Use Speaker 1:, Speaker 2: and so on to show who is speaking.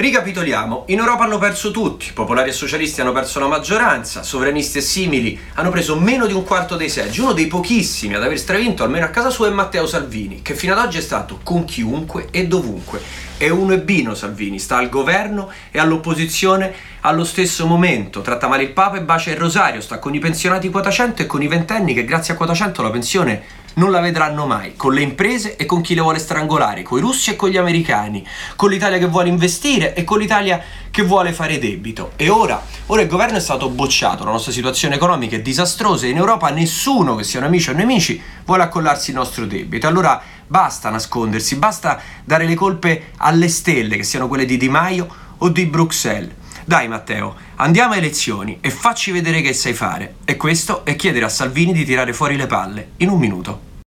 Speaker 1: Ricapitoliamo, in Europa hanno perso tutti, popolari e socialisti hanno perso la maggioranza, sovranisti e simili hanno preso meno di un quarto dei seggi, uno dei pochissimi ad aver stravinto almeno a casa sua è Matteo Salvini, che fino ad oggi è stato con chiunque e dovunque. È uno e bino Salvini, sta al governo e all'opposizione allo stesso momento, tratta male il Papa e bacia il rosario, sta con i pensionati quota 100 e con i ventenni che grazie a quota 100 la pensione non la vedranno mai, con le imprese e con chi le vuole strangolare, con i russi e con gli americani, con l'Italia che vuole investire e con l'Italia che vuole fare debito. E ora, ora il governo è stato bocciato, la nostra situazione economica è disastrosa e in Europa nessuno, che siano amici o nemici, vuole accollarsi il nostro debito. Allora basta nascondersi, basta dare le colpe alle stelle, che siano quelle di Di Maio o di Bruxelles. Dai Matteo, andiamo a elezioni e facci vedere che sai fare. E questo è chiedere a Salvini di tirare fuori le palle in un minuto.